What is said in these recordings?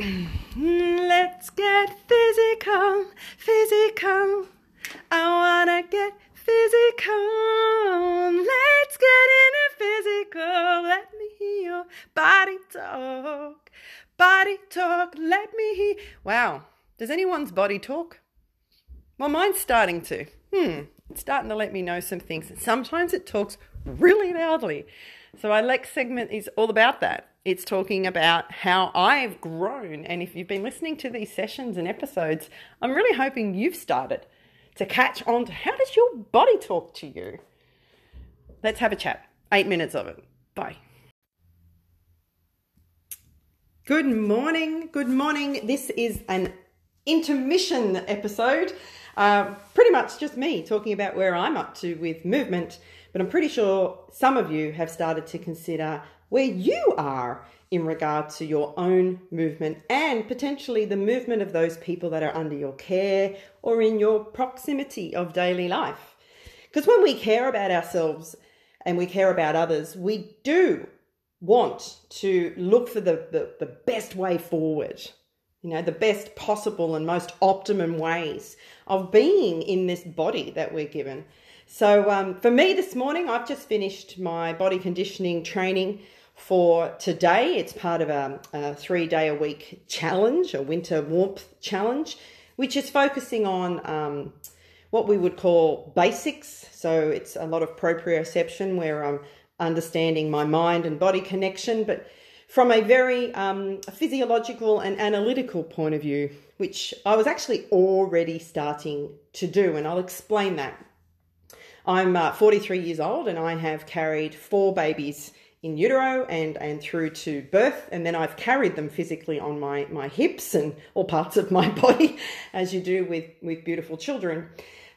Let's get physical, physical. I wanna get physical. Let's get in a physical. Let me hear your body talk. Body talk, let me hear. Wow, does anyone's body talk? Well, mine's starting to. Hmm, it's starting to let me know some things. Sometimes it talks really loudly. So, our next segment is all about that. It's talking about how I've grown. And if you've been listening to these sessions and episodes, I'm really hoping you've started to catch on to how does your body talk to you? Let's have a chat. Eight minutes of it. Bye. Good morning. Good morning. This is an intermission episode. Uh, pretty much just me talking about where I'm up to with movement, but I'm pretty sure some of you have started to consider where you are in regard to your own movement and potentially the movement of those people that are under your care or in your proximity of daily life. Because when we care about ourselves and we care about others, we do want to look for the, the, the best way forward, you know, the best possible and most optimum ways of being in this body that we're given. So, um, for me this morning, I've just finished my body conditioning training for today. It's part of a, a three day a week challenge, a winter warmth challenge, which is focusing on um, what we would call basics. So it's a lot of proprioception where I'm understanding my mind and body connection, but from a very um, physiological and analytical point of view, which I was actually already starting to do, and I'll explain that. I'm uh, 43 years old and I have carried four babies in utero and, and through to birth. And then I've carried them physically on my, my hips and all parts of my body, as you do with, with beautiful children.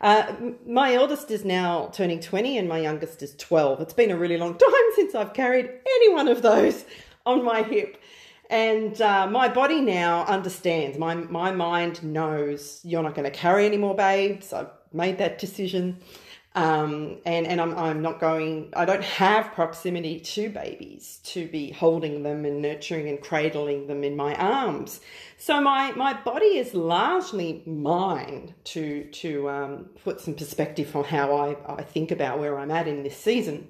Uh, my eldest is now turning 20 and my youngest is 12. It's been a really long time since I've carried any one of those on my hip. And uh, my body now understands, my, my mind knows you're not going to carry any more babes. I've made that decision. Um, and and I'm, I'm not going, I don't have proximity to babies to be holding them and nurturing and cradling them in my arms. So my, my body is largely mine to, to um, put some perspective on how I, I think about where I'm at in this season.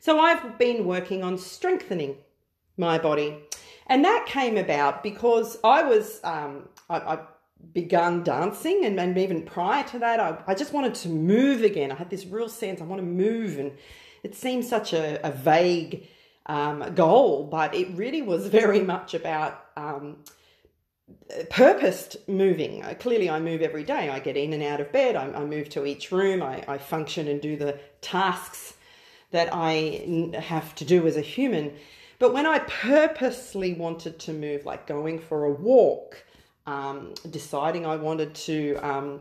So I've been working on strengthening my body. And that came about because I was, um, I, I begun dancing and, and even prior to that I, I just wanted to move again. I had this real sense i want to move and it seemed such a, a vague um, goal but it really was very much about um, purposed moving. Uh, clearly i move every day. I get in and out of bed. I, I move to each room. I, I function and do the tasks that i have to do as a human. But when i purposely wanted to move like going for a walk um, deciding I wanted to, um,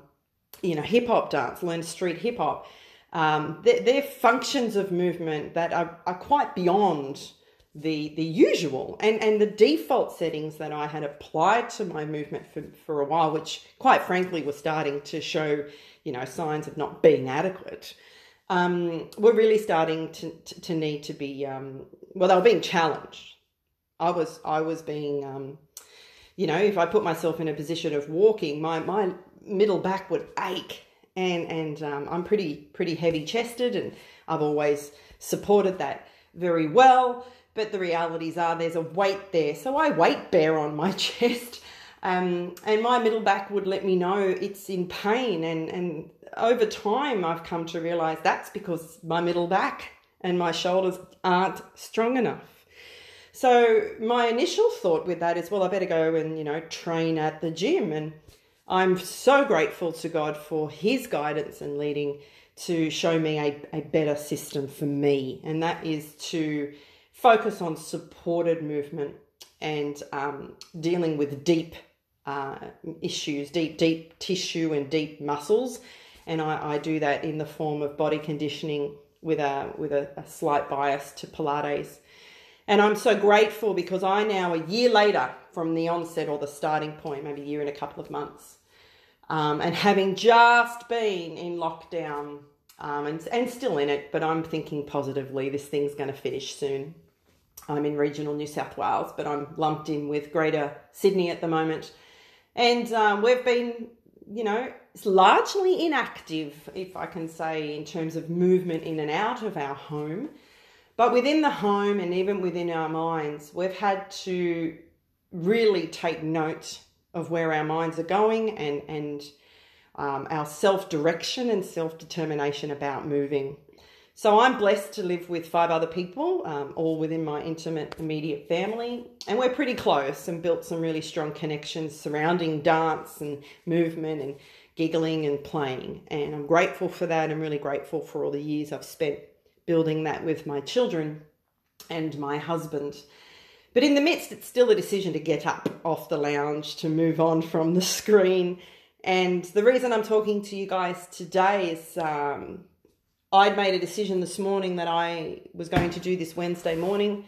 you know, hip hop dance, learn street hip hop. Um, they're, they're, functions of movement that are, are quite beyond the the usual and and the default settings that I had applied to my movement for, for a while, which quite frankly was starting to show, you know, signs of not being adequate. Um, were really starting to, to, to need to be um, well, they were being challenged. I was I was being um, you know, if I put myself in a position of walking, my, my middle back would ache. And, and um, I'm pretty, pretty heavy chested, and I've always supported that very well. But the realities are there's a weight there. So I weight bear on my chest. Um, and my middle back would let me know it's in pain. And, and over time, I've come to realize that's because my middle back and my shoulders aren't strong enough. So my initial thought with that is, well, I better go and, you know, train at the gym. And I'm so grateful to God for his guidance and leading to show me a, a better system for me. And that is to focus on supported movement and um, dealing with deep uh, issues, deep, deep tissue and deep muscles. And I, I, do that in the form of body conditioning with a with a, a slight bias to Pilates. And I'm so grateful because I now, a year later from the onset or the starting point, maybe a year and a couple of months, um, and having just been in lockdown um, and, and still in it, but I'm thinking positively this thing's going to finish soon. I'm in regional New South Wales, but I'm lumped in with Greater Sydney at the moment. And um, we've been, you know, largely inactive, if I can say, in terms of movement in and out of our home. But within the home and even within our minds, we've had to really take note of where our minds are going and, and um, our self direction and self determination about moving. So I'm blessed to live with five other people, um, all within my intimate, immediate family. And we're pretty close and built some really strong connections surrounding dance and movement and giggling and playing. And I'm grateful for that. I'm really grateful for all the years I've spent building that with my children and my husband. But in the midst, it's still a decision to get up off the lounge, to move on from the screen. And the reason I'm talking to you guys today is um, I'd made a decision this morning that I was going to do this Wednesday morning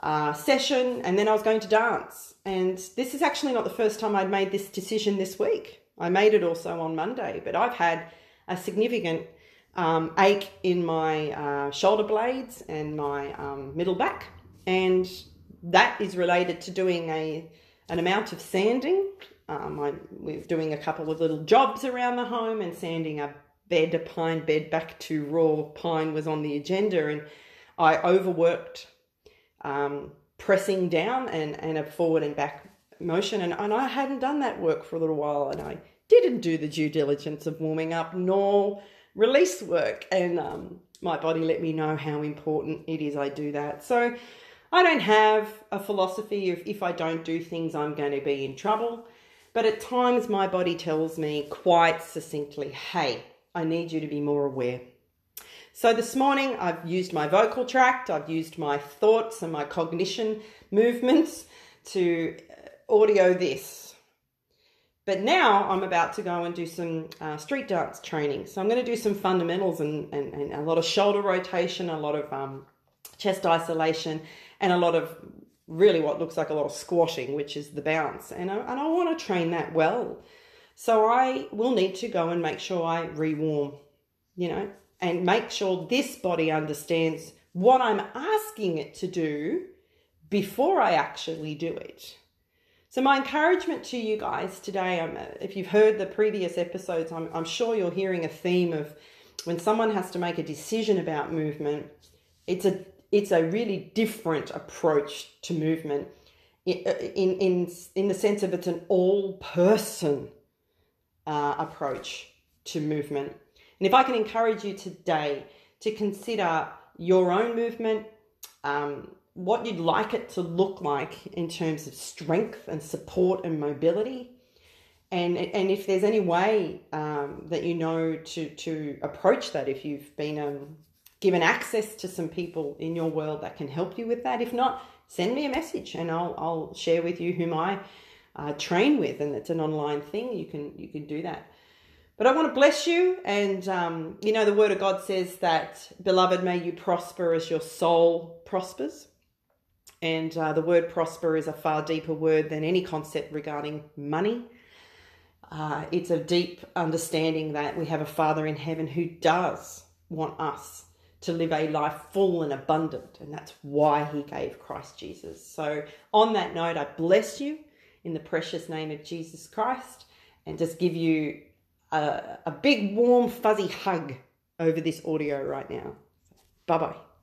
uh, session and then I was going to dance. And this is actually not the first time I'd made this decision this week. I made it also on Monday, but I've had a significant um, ache in my uh, shoulder blades and my um, middle back. And that is related to doing a an amount of sanding. Um, I, we're doing a couple of little jobs around the home and sanding a bed, a pine bed back to raw pine was on the agenda, and I overworked um, pressing down and, and a forward and back motion, and, and I hadn't done that work for a little while, and I didn't do the due diligence of warming up nor release work, and um, my body let me know how important it is I do that. So I don't have a philosophy of if I don't do things, I'm going to be in trouble. But at times, my body tells me quite succinctly, hey, I need you to be more aware. So this morning, I've used my vocal tract, I've used my thoughts and my cognition movements to uh, audio this. But now I'm about to go and do some uh, street dance training. So I'm going to do some fundamentals and, and, and a lot of shoulder rotation, a lot of um, chest isolation, and a lot of really what looks like a lot of squashing, which is the bounce. And I, and I want to train that well. So I will need to go and make sure I rewarm, you know, and make sure this body understands what I'm asking it to do before I actually do it. So, my encouragement to you guys today, um, if you've heard the previous episodes, I'm, I'm sure you're hearing a theme of when someone has to make a decision about movement, it's a it's a really different approach to movement in, in, in, in the sense of it's an all person uh, approach to movement. And if I can encourage you today to consider your own movement, um, what you'd like it to look like in terms of strength and support and mobility. And, and if there's any way um, that you know to, to approach that, if you've been um, given access to some people in your world that can help you with that. If not, send me a message and I'll, I'll share with you whom I uh, train with, and it's an online thing. You can you can do that. But I want to bless you, and um, you know the Word of God says that, beloved, may you prosper as your soul prospers. And uh, the word prosper is a far deeper word than any concept regarding money. Uh, it's a deep understanding that we have a Father in heaven who does want us to live a life full and abundant. And that's why he gave Christ Jesus. So, on that note, I bless you in the precious name of Jesus Christ and just give you a, a big, warm, fuzzy hug over this audio right now. Bye bye.